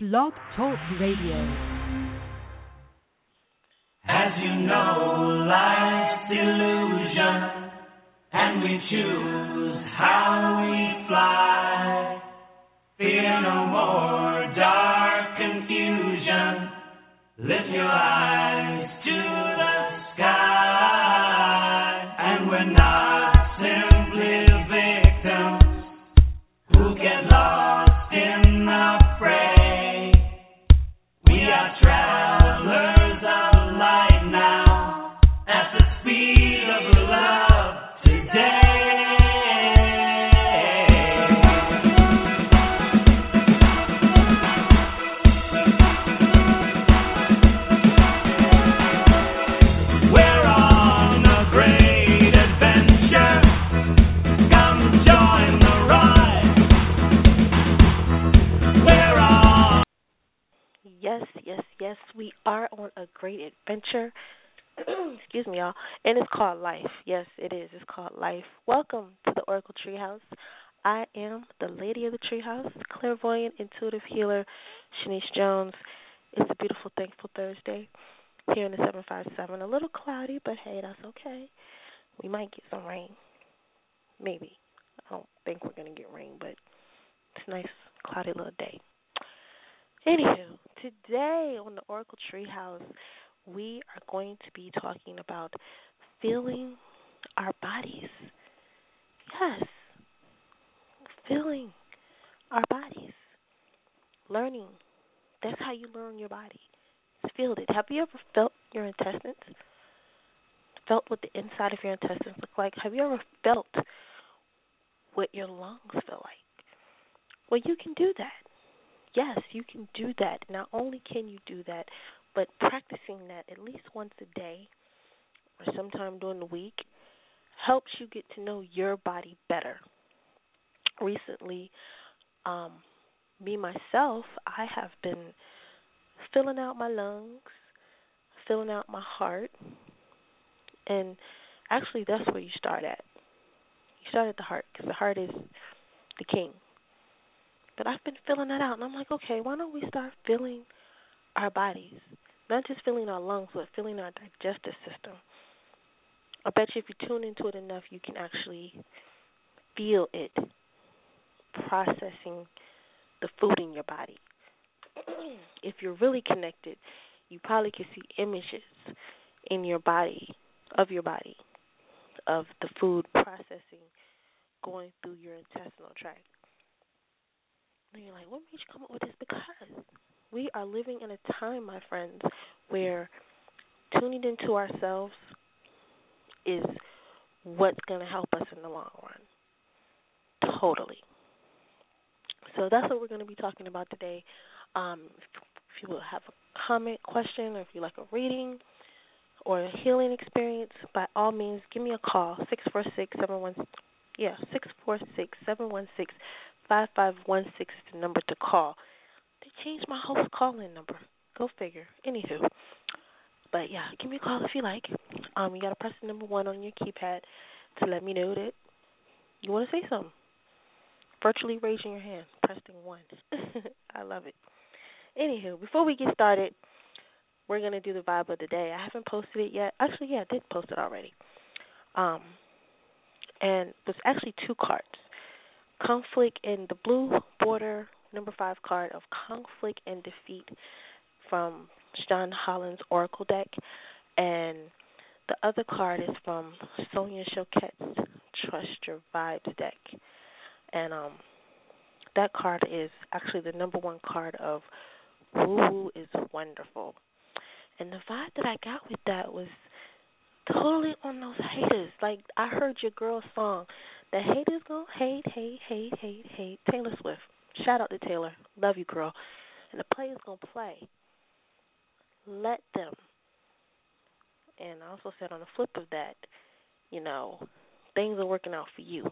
Blog Talk Radio. As you know, life's illusion, and we choose how we fly. Fear no more dark confusion. Lift your eyes Yes, yes, yes. We are on a great adventure. Excuse me, y'all. And it's called life. Yes, it is. It's called life. Welcome to the Oracle Treehouse. I am the lady of the treehouse, clairvoyant, intuitive healer, Shanice Jones. It's a beautiful, thankful Thursday here in the 757. A little cloudy, but hey, that's okay. We might get some rain. Maybe. I don't think we're going to get rain, but it's a nice, cloudy little day. Anywho, today on the Oracle Treehouse, we are going to be talking about feeling our bodies. Yes, feeling our bodies. Learning. That's how you learn your body. Feel it. Have you ever felt your intestines? Felt what the inside of your intestines look like? Have you ever felt what your lungs feel like? Well, you can do that yes, you can do that. Not only can you do that, but practicing that at least once a day or sometime during the week helps you get to know your body better. Recently, um, me myself, I have been filling out my lungs, filling out my heart, and actually, that's where you start at. You start at the heart because the heart is the king. But I've been filling that out, and I'm like, okay, why don't we start feeling our bodies? Not just feeling our lungs, but feeling our digestive system. I bet you if you tune into it enough, you can actually feel it processing the food in your body. if you're really connected, you probably can see images in your body, of your body, of the food processing going through your intestinal tract. And you're like, what made you come up with this? Because we are living in a time, my friends, where tuning into ourselves is what's going to help us in the long run. Totally. So that's what we're going to be talking about today. Um, if, if you will have a comment, question, or if you like a reading or a healing experience, by all means, give me a call six four six seven one. Yeah, six four six seven one six 5516 is the number to call. They changed my host calling number. Go figure. Anywho. But yeah, give me a call if you like. Um, you gotta press the number one on your keypad to let me know that you wanna say something. Virtually raising your hand, pressing one. I love it. Anywho, before we get started, we're gonna do the vibe of the day. I haven't posted it yet. Actually, yeah, I did post it already. Um, and there's actually two cards conflict in the blue border number five card of conflict and defeat from John Holland's Oracle deck, and the other card is from Sonia Choquette's Trust Your Vibes deck, and um, that card is actually the number one card of Woo Woo is Wonderful, and the vibe that I got with that was totally on those haters. Like I heard your girl's song the haters gonna hate, hate, hate, hate, hate. Taylor Swift. Shout out to Taylor. Love you, girl. And the players gonna play. Let them. And I also said on the flip of that, you know, things are working out for you.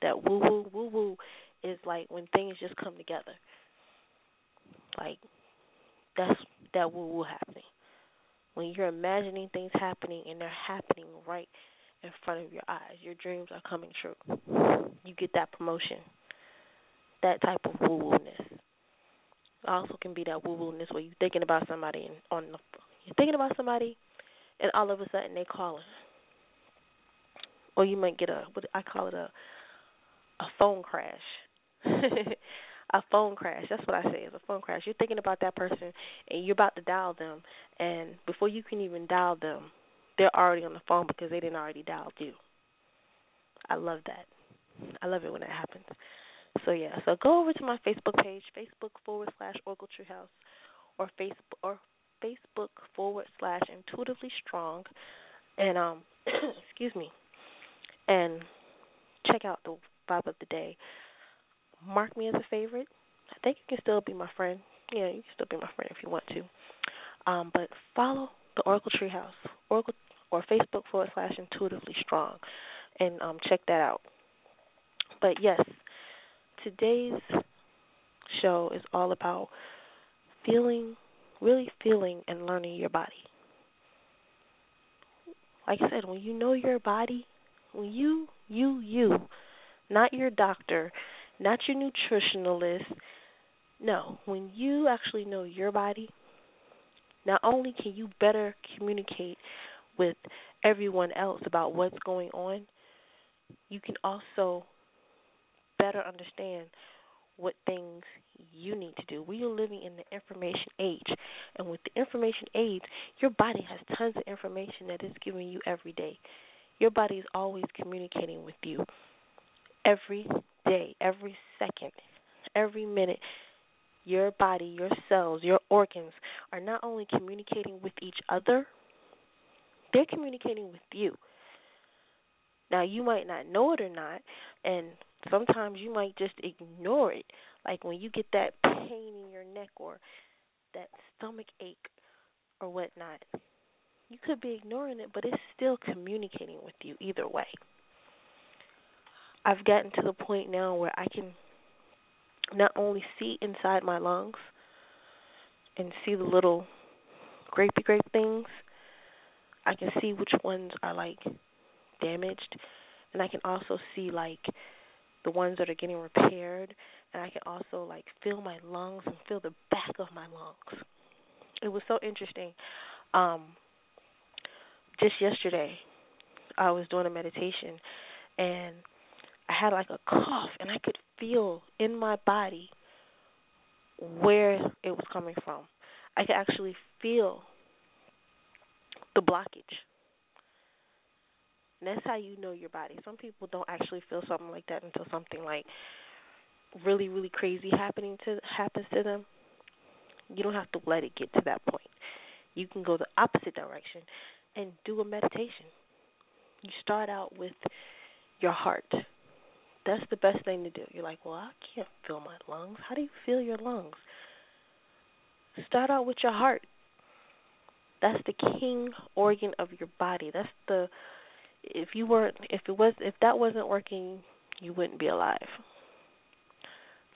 That woo woo woo woo is like when things just come together. Like that's that woo woo happening. When you're imagining things happening and they're happening right in front of your eyes. Your dreams are coming true. You get that promotion. That type of woo woo ness. also can be that woo woo ness where you're thinking about somebody and on the you're thinking about somebody and all of a sudden they calling. Or you might get a what I call it a a phone crash. a phone crash. That's what I say is a phone crash. You're thinking about that person and you're about to dial them and before you can even dial them, they're already on the phone because they didn't already dial you. I love that. I love it when that happens. So yeah, so go over to my Facebook page, Facebook forward slash Oracle Treehouse, or Facebook or Facebook forward slash Intuitively Strong, and um, excuse me, and check out the vibe of the day. Mark me as a favorite. I think you can still be my friend. Yeah, you can still be my friend if you want to. Um, but follow the Oracle Treehouse, Oracle or Facebook forward slash Intuitively Strong, and um, check that out. But yes, today's show is all about feeling, really feeling and learning your body. Like I said, when you know your body, when you, you, you, not your doctor, not your nutritionalist, no, when you actually know your body, not only can you better communicate with everyone else about what's going on, you can also better understand what things you need to do. We are living in the information age, and with the information age, your body has tons of information that it's giving you every day. Your body is always communicating with you every day, every second, every minute. Your body, your cells, your organs are not only communicating with each other, they're communicating with you. Now, you might not know it or not, and sometimes you might just ignore it. Like when you get that pain in your neck or that stomach ache or whatnot, you could be ignoring it, but it's still communicating with you either way. I've gotten to the point now where I can not only see inside my lungs and see the little grapey grape things, I can see which ones are like damaged, and I can also see like the ones that are getting repaired, and I can also like feel my lungs and feel the back of my lungs. It was so interesting. Um, just yesterday, I was doing a meditation, and I had like a cough, and I could feel in my body where it was coming from. I could actually feel the blockage and that's how you know your body. Some people don't actually feel something like that until something like really, really crazy happening to happens to them. You don't have to let it get to that point. You can go the opposite direction and do a meditation. You start out with your heart. That's the best thing to do. You're like, well, I can't feel my lungs. How do you feel your lungs? Start out with your heart. That's the king organ of your body. That's the if you weren't if it was if that wasn't working, you wouldn't be alive.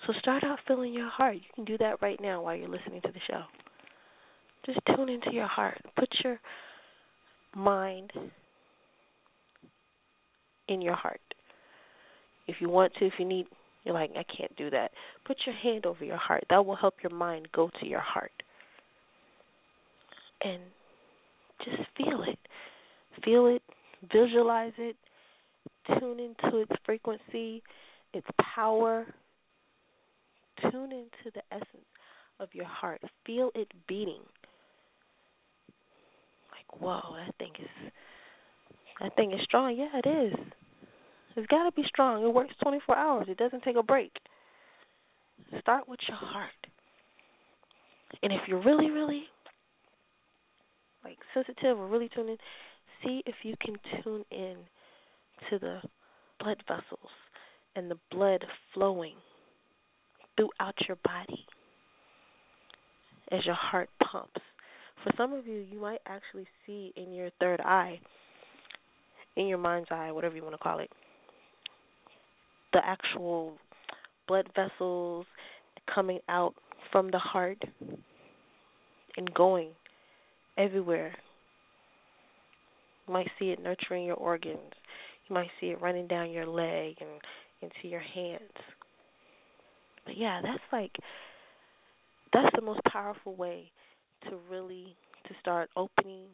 So start out feeling your heart. You can do that right now while you're listening to the show. Just tune into your heart. Put your mind in your heart. If you want to, if you need, you're like, I can't do that. Put your hand over your heart. That will help your mind go to your heart. And just feel it. Feel it Visualize it, tune into its frequency, its power. Tune into the essence of your heart. Feel it beating. Like, whoa, that thing is that thing is strong. Yeah, it is. It's got to be strong. It works 24 hours. It doesn't take a break. Start with your heart. And if you're really, really like sensitive or really tuned in, see if you can tune in to the blood vessels and the blood flowing throughout your body as your heart pumps. For some of you, you might actually see in your third eye, in your mind's eye, whatever you want to call it, the actual blood vessels coming out from the heart and going everywhere you might see it nurturing your organs. You might see it running down your leg and into your hands. But yeah, that's like that's the most powerful way to really to start opening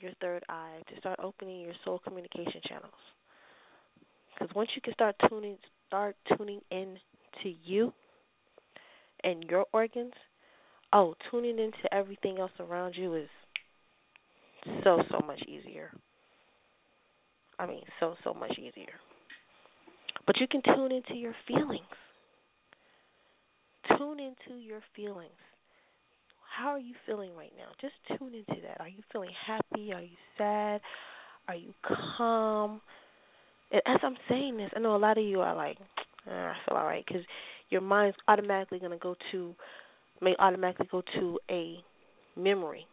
your third eye, to start opening your soul communication channels. Because once you can start tuning, start tuning in to you and your organs, oh, tuning into everything else around you is so so much easier. I mean, so so much easier. But you can tune into your feelings. Tune into your feelings. How are you feeling right now? Just tune into that. Are you feeling happy? Are you sad? Are you calm? And as I'm saying this, I know a lot of you are like, eh, I feel all right because your mind's automatically going to go to, may automatically go to a memory.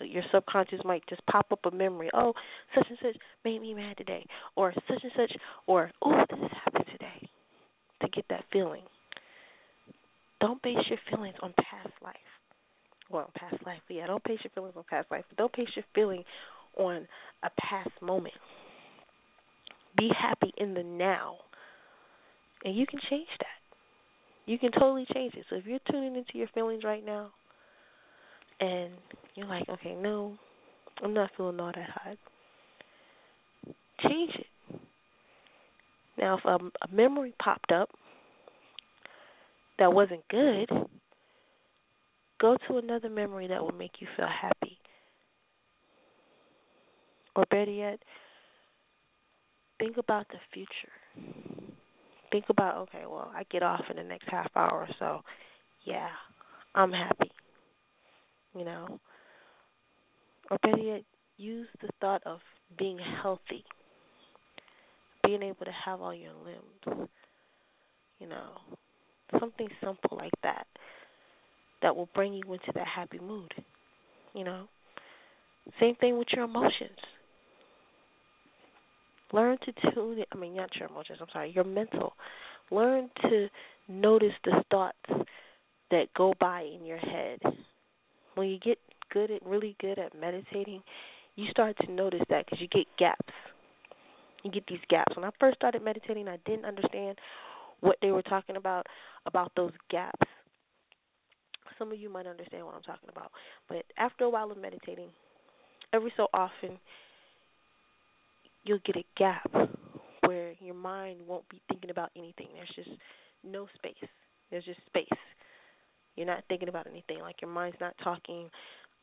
Your subconscious might just pop up a memory. Oh, such and such made me mad today, or such and such, or oh, this happened today. To get that feeling. Don't base your feelings on past life. Well, past life, yeah, don't base your feelings on past life. But don't base your feeling on a past moment. Be happy in the now. And you can change that. You can totally change it. So if you're tuning into your feelings right now and you're like, okay, no, I'm not feeling all that hot, change it. Now, if a, a memory popped up that wasn't good, go to another memory that will make you feel happy. Or better yet, think about the future. Think about, okay, well, I get off in the next half hour so. Yeah, I'm happy. You know? Or better yet, use the thought of being healthy, being able to have all your limbs. You know, something simple like that that will bring you into that happy mood. You know? Same thing with your emotions. Learn to tune it. I mean, not your emotions. I'm sorry. Your mental. Learn to notice the thoughts that go by in your head. When you get good at really good at meditating, you start to notice that because you get gaps. You get these gaps. When I first started meditating, I didn't understand what they were talking about about those gaps. Some of you might understand what I'm talking about, but after a while of meditating, every so often you'll get a gap where your mind won't be thinking about anything. There's just no space. There's just space. You're not thinking about anything. Like your mind's not talking,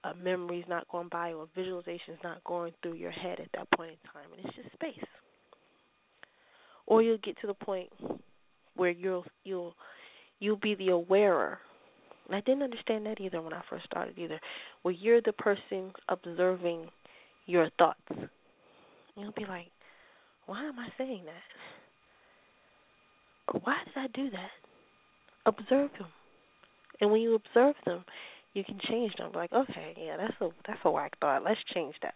a memory's not going by, or visualization's not going through your head at that point in time, and it's just space. Or you'll get to the point where you'll you'll you'll be the awarer. And I didn't understand that either when I first started either. Where you're the person observing your thoughts. You'll be like, why am I saying that? Why did I do that? Observe them. And when you observe them, you can change them. Like, okay, yeah, that's a that's a whack thought. Let's change that.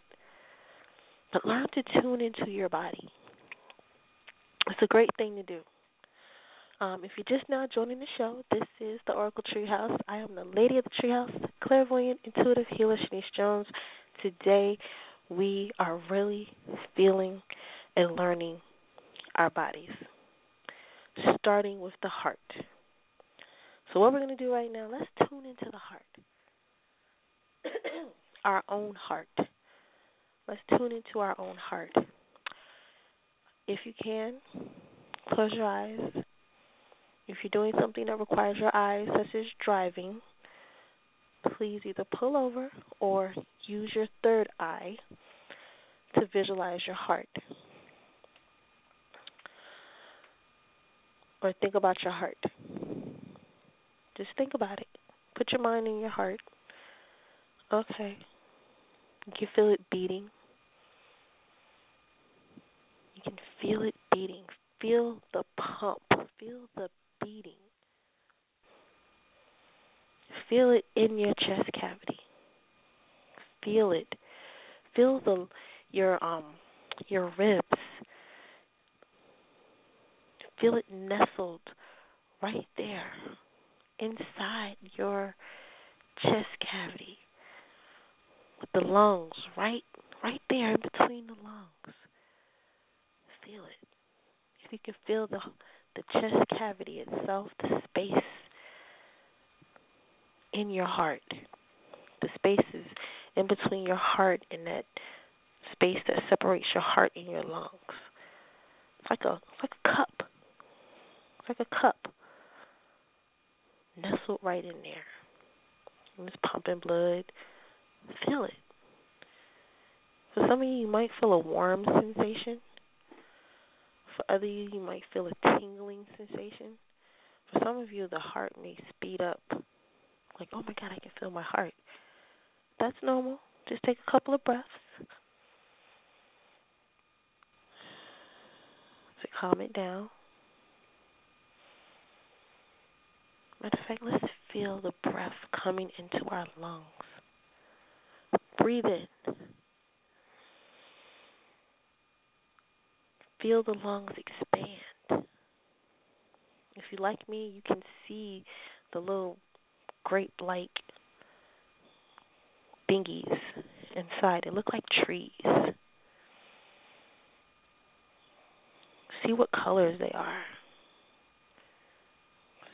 But learn to tune into your body. It's a great thing to do. Um, if you're just now joining the show, this is the Oracle Treehouse. I am the lady of the Treehouse, clairvoyant, intuitive healer Shanice Jones. Today, we are really feeling and learning our bodies, starting with the heart. So, what we're going to do right now, let's tune into the heart, our own heart. Let's tune into our own heart. If you can, close your eyes. If you're doing something that requires your eyes, such as driving, please either pull over or use your third eye to visualize your heart. Or think about your heart. Just think about it. Put your mind in your heart. Okay. You feel it beating. You can feel it beating. Feel the pump. Feel the beating. Feel it in your chest cavity. Feel it. Feel the your um your ribs. Feel it nestled right there inside your chest cavity with the lungs right right there in between the lungs. Feel it. If you can feel the the chest cavity itself, the space in your heart. The spaces in between your heart and that space that separates your heart and your lungs. It's like a it's like a cup. It's like a cup. Nestled right in there. And it's pumping blood. Feel it. For some of you, you might feel a warm sensation. For other you, you might feel a tingling sensation. For some of you, the heart may speed up. Like, oh my God, I can feel my heart. That's normal. Just take a couple of breaths. To calm it down. Matter of fact, let's feel the breath coming into our lungs. Breathe in. Feel the lungs expand. If you like me, you can see the little grape like thingies inside. They look like trees. See what colors they are.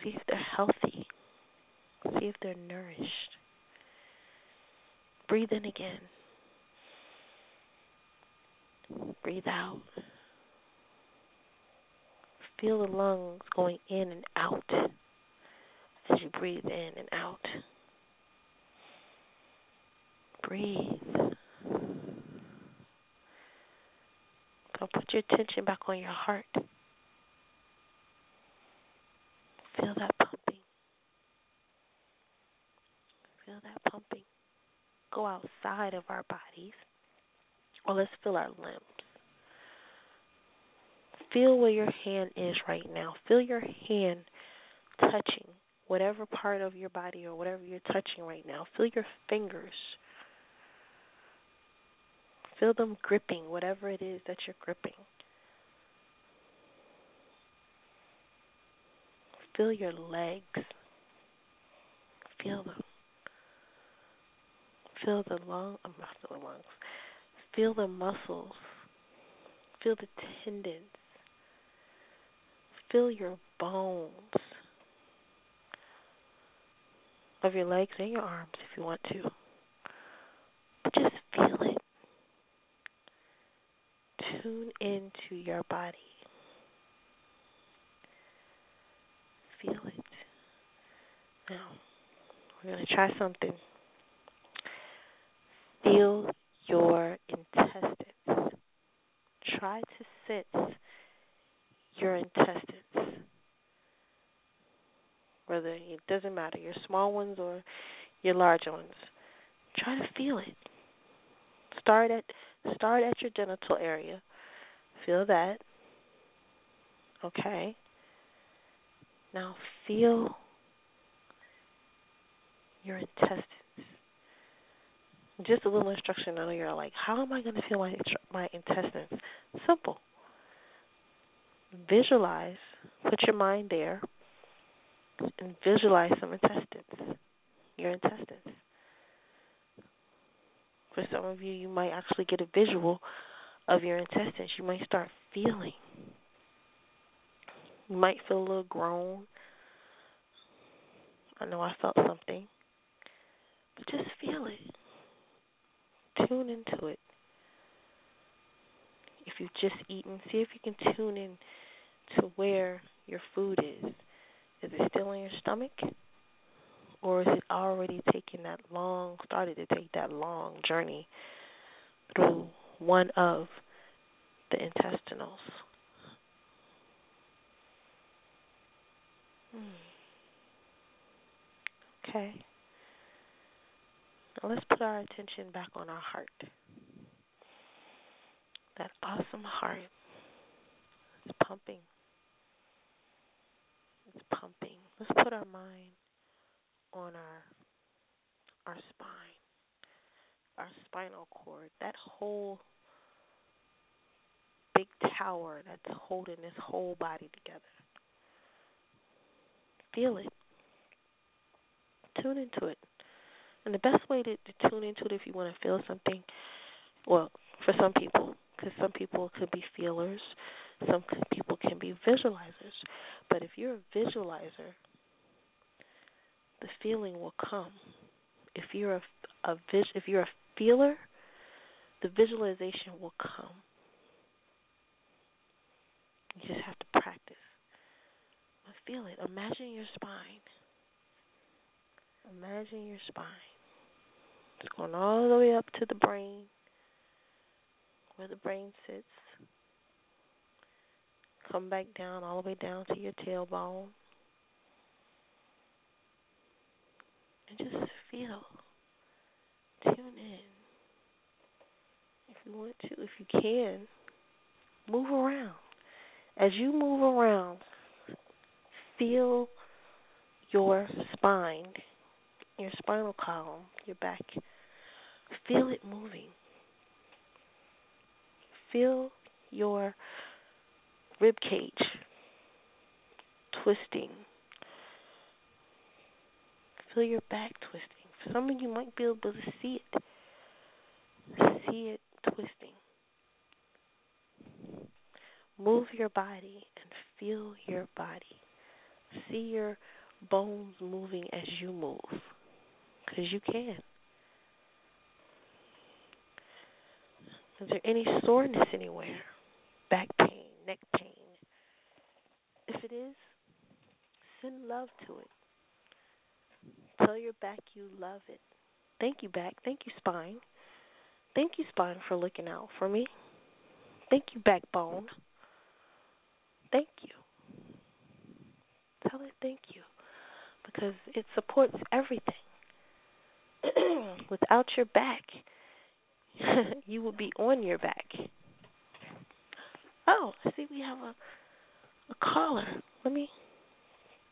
See if they're healthy. See if they're nourished. Breathe in again. Breathe out. Feel the lungs going in and out as you breathe in and out. Breathe. Now put your attention back on your heart. Feel that pumping. Feel that pumping. Go outside of our bodies. Or let's feel our limbs. Feel where your hand is right now. Feel your hand touching whatever part of your body or whatever you're touching right now. Feel your fingers. Feel them gripping whatever it is that you're gripping. Feel your legs. Feel them. Feel the not the lungs. Feel the muscles. Feel the tendons. Feel your bones of your legs and your arms if you want to. But just feel it. Tune into your body. Feel it. Now, we're going to try something. Feel your intestines. Try to sense your intestines. Whether it doesn't matter, your small ones or your large ones. Try to feel it. Start at start at your genital area. Feel that. Okay. Now feel your intestines. Just a little instruction. I know you're like, how am I going to feel my my intestines? Simple. Visualize. Put your mind there, and visualize some intestines. Your intestines. For some of you, you might actually get a visual of your intestines. You might start feeling. You might feel a little groan. I know I felt something. But just feel it. Tune into it. If you've just eaten, see if you can tune in to where your food is. Is it still in your stomach? Or is it already taking that long, started to take that long journey through one of the intestinals? Hmm. Okay. Now let's put our attention back on our heart. That awesome heart. It's pumping. It's pumping. Let's put our mind on our our spine, our spinal cord, that whole big tower that's holding this whole body together. Feel it. Tune into it. And the best way to, to tune into it if you want to feel something, well, for some people, because some people could be feelers, some people can be visualizers. But if you're a visualizer, the feeling will come. If you're a, a vis, if you're a feeler, the visualization will come. You just have to practice. But feel it. Imagine your spine. Imagine your spine. It's going all the way up to the brain, where the brain sits. Come back down, all the way down to your tailbone. And just feel. Tune in. If you want to, if you can, move around. As you move around, feel your spine, your spinal column, your back. Feel it moving. Feel your rib cage twisting. Feel your back twisting. Some of you might be able to see it. See it twisting. Move your body and feel your body. See your bones moving as you move. Because you can. Is there any soreness anywhere? Back pain, neck pain? If it is, send love to it. Tell your back you love it. Thank you, back. Thank you, spine. Thank you, spine, for looking out for me. Thank you, backbone. Thank you. Tell it thank you because it supports everything. Without your back, you would be on your back. Oh, I see, we have a a caller. Let me.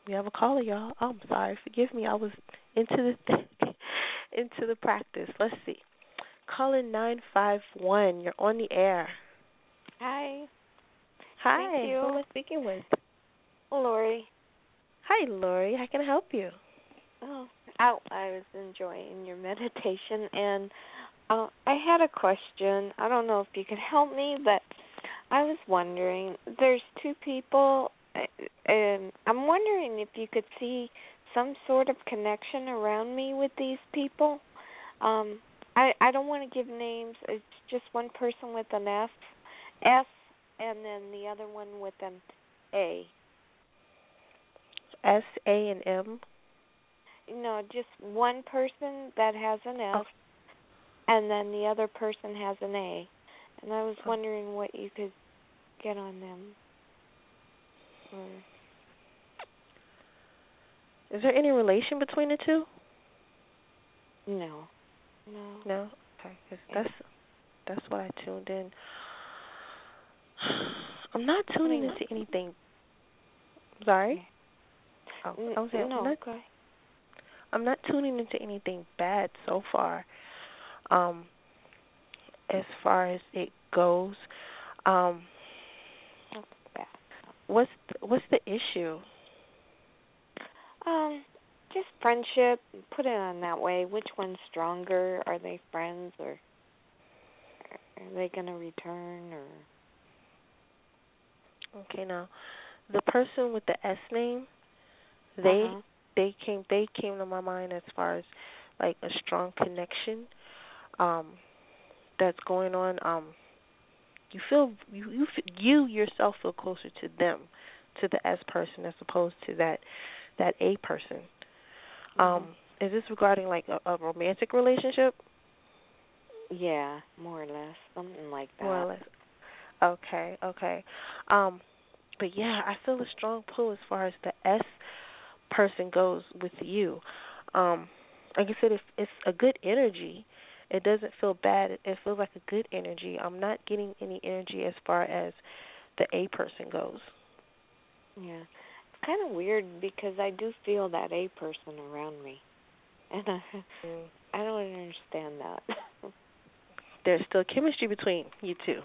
We have a caller, y'all. Oh, I'm sorry. Forgive me. I was into the into the practice. Let's see. Calling nine five one. You're on the air. Hi, Hi. Thank you. Who am I speaking with? Lori. Hi, Lori. How can I help you? Oh, I, I was enjoying your meditation, and uh, I had a question. I don't know if you can help me, but I was wondering. There's two people, and I'm wondering if you could see some sort of connection around me with these people. Um, I I don't want to give names. It's just one person with an F, F, and then the other one with an A. S A and M. No, just one person that has an F, Oh. and then the other person has an A. And I was wondering what you could get on them. Or Is there any relation between the two? no, no. No. Okay, 'cause that's that's what I tuned in. I'm not tuning into anything. Sorry. Oh, I was saying, no, I'm not okay. I'm not tuning into anything bad so far. Um, as far as it goes, um. What's the, what's the issue? Um, just friendship. Put it on that way. Which one's stronger? Are they friends or are they gonna return or? Okay, now the person with the S name, they Uh-huh. they came they came to my mind as far as like a strong connection um that's going on um you feel you you you yourself feel closer to them to the S person as opposed to that that A person. Um is this regarding like a, a romantic relationship? Yeah, more or less, something like that. more or less. Okay okay. Um but yeah i feel a strong pull as far as the s person goes with you. Um like i said if it's a good energy it doesn't feel bad it, it feels like a good energy i'm not getting any energy as far as the a person goes Yeah. It's kind of weird because I do feel that A person around me. And I, mm. I don't understand that. there's still chemistry between you two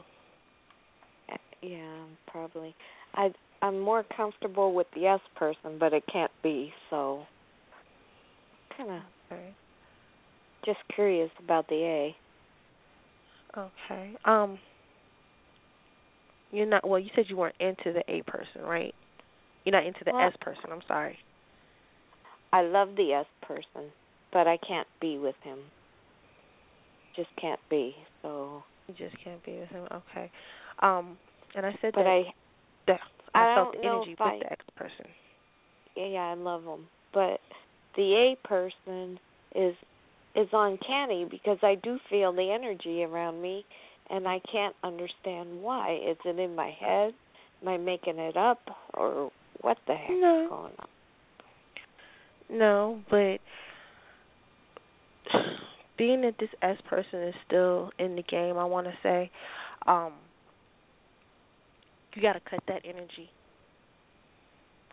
yeah, probably. I I'm more comfortable with the S person, but it can't be, so kind of okay just curious about the A. okay um you're not well you said you weren't into the a person right you're not into the Well- s person i'm sorry I love the S person, but I can't be with him. Just can't be. So. You just can't be with him. Okay. Um, and I said but that. I. that I, I felt don't the energy with I- the ex person. Yeah, yeah, I love him, but the A person is is uncanny because I do feel the energy around me, and I can't understand why. Is it in my head? Am I making it up, or what the heck No. is going on? No, but being that this S person is still in the game, I want to say, um, you got to cut that energy.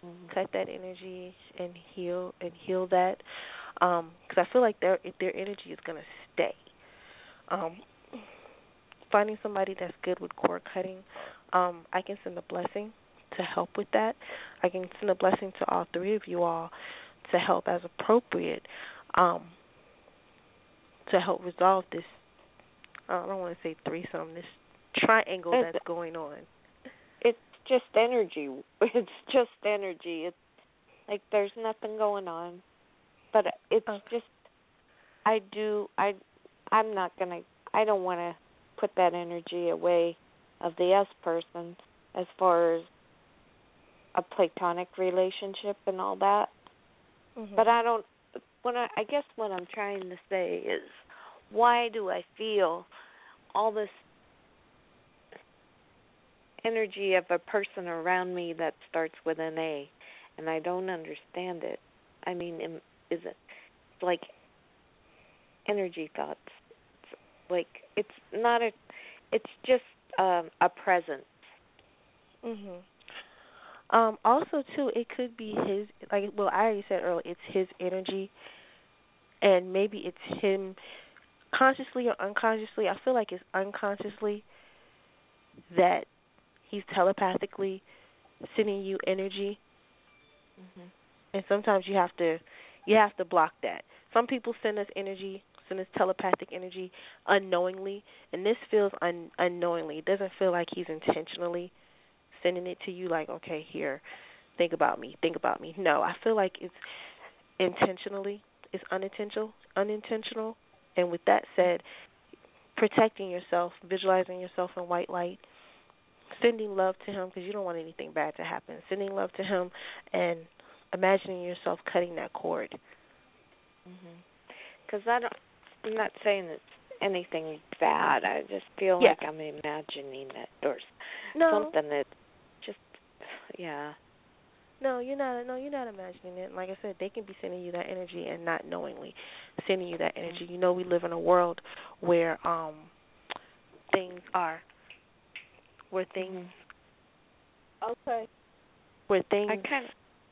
Mhm. Cut that energy and heal and heal that, because I feel like their their energy is gonna stay. Um, finding somebody that's good with cord cutting, um, I can send a blessing to help with that. I can send a blessing to all three of you all to help as appropriate um, to help resolve this. I don't want to say threesome, this triangle It's- that's going on. It's just energy. It's just energy. It's like there's nothing going on, but it's Okay. just. I do. I. I'm not gonna. I don't want to put that energy away of the S person as far as a platonic relationship and all that. Mhm. But I don't. What I, I guess what I'm trying to say is, why do I feel all this energy of a person around me that starts with an A, and I don't understand it. I mean, am- is it like energy thoughts? It's like it's not a. It's just um a presence. Mhm. Um also too it could be his like well I already said earlier it's his energy and maybe it's him consciously or unconsciously. I feel like it's unconsciously that he's telepathically sending you energy Mhm. and sometimes you have to you have to block that. Some people send us energy, send us telepathic energy unknowingly, and this feels un- unknowingly. It doesn't feel like he's intentionally sending it to you like, okay, here, think about me, think about me. No, I feel like it's intentionally, it's unintentional, unintentional. And with that said, protecting yourself, visualizing yourself in white light, sending love to him because you don't want anything bad to happen. Sending love to him and imagining yourself cutting that cord. Mm-hmm. Because I don't. I'm not saying it's anything bad. I just feel Yeah. like I'm imagining it or No, something that just. Yeah. no, you're not. No, you're not imagining it. Like I said, they can be sending you that energy and not knowingly sending you that energy. Mm-hmm. You know, we live in a world where um things are, where things, mm-hmm. Okay. where things, I kind of.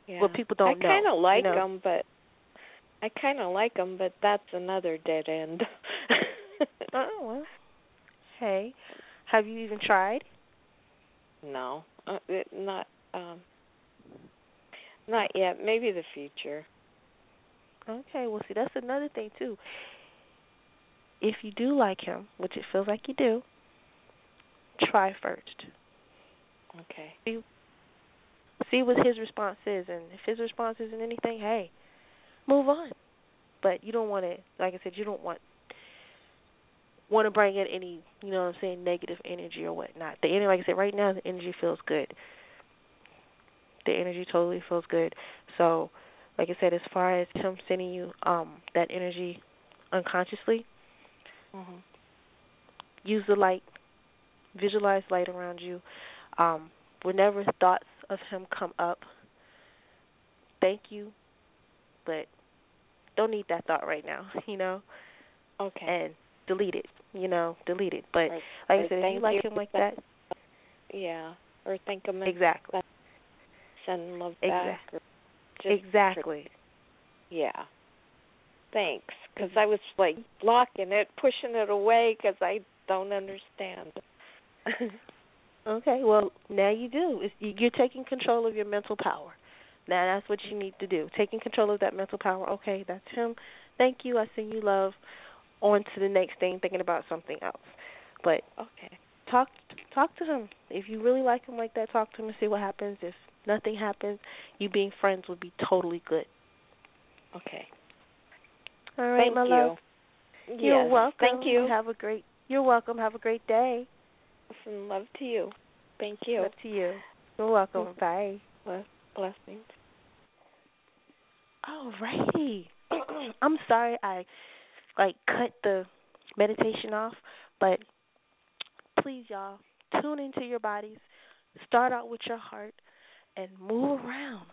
Yeah. where people don't I kind of like you know. them, but I kind of like them, but that's another dead end. oh well. Hey, have you even tried? no, uh, it, not um, not yet. Maybe the future. Okay, well, see, that's another thing too. If you do like him, which it feels like you do, try first. Okay. See what his response is, and if his response isn't anything, hey, move on. But you don't want to, like I said, you don't want want to bring in any, you know what I'm saying, negative energy or whatnot. The energy, like I said, right now the energy feels good. The energy totally feels good. So, like I said, as far as him sending you um that energy unconsciously, Mhm. use the light, visualize light around you. Um, whenever thoughts of him come up, thank you, but don't need that thought right now, you know, Okay. and delete it, you know, delete it. But Right. like I said, if you like him like that, yeah. Or think of him exactly, send love back. Just exactly. Yeah. Thanks, because I was like blocking it, pushing it away because I don't understand. Okay, well now you do. It's, you're taking control of your mental power. Now that's what you need to do. Taking control of that mental power. Okay, that's him. Thank you. I send you love. On to the next thing, thinking about something else. But okay. talk talk to him. If you really like him like that, talk to him and see what happens. If nothing happens, you being friends would be totally good. Okay. All right, Thank my you. love. You're Yes, welcome. Thank you. Have a great. You're welcome. Have a great day. And love to you. Thank you. Up to you. You're welcome. Bye. Blessings. Alrighty. I'm sorry I like cut the meditation off, but please y'all tune into your bodies. Start out with your heart and move around.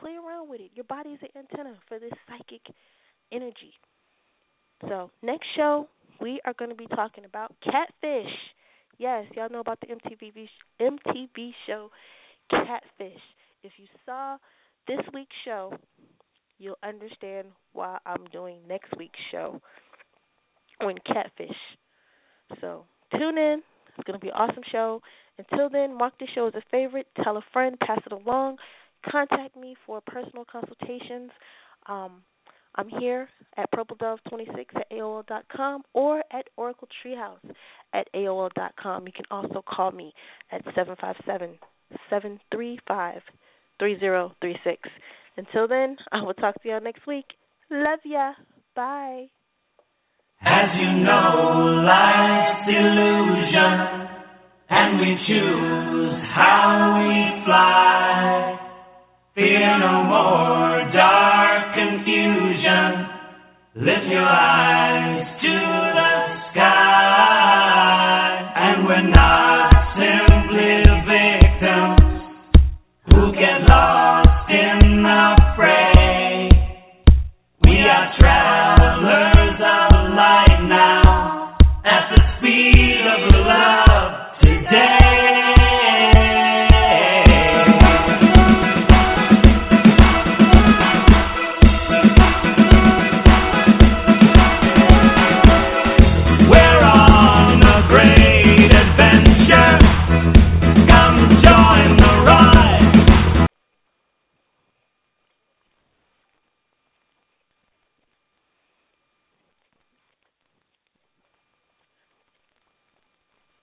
Play around with it. Your body is an antenna for this psychic energy. So, next show we are going to be talking about catfish. Yes, y'all know about the MTV MTV show Catfish. If you saw this week's show, you'll understand why I'm doing next week's show on catfish. So tune in. It's going to be an awesome show. Until then, mark this show as a favorite. Tell a friend. Pass it along. Contact me for personal consultations. Um, I'm here at purpledove26 at AOL dot com or at Oracle Treehouse at AOL dot com. You can also call me at seven five seven seven three five three zero three six. Until then, I will talk to y'all next week. Love ya. Bye. As you know, life's illusion, and we choose how we fly. Lift your eyes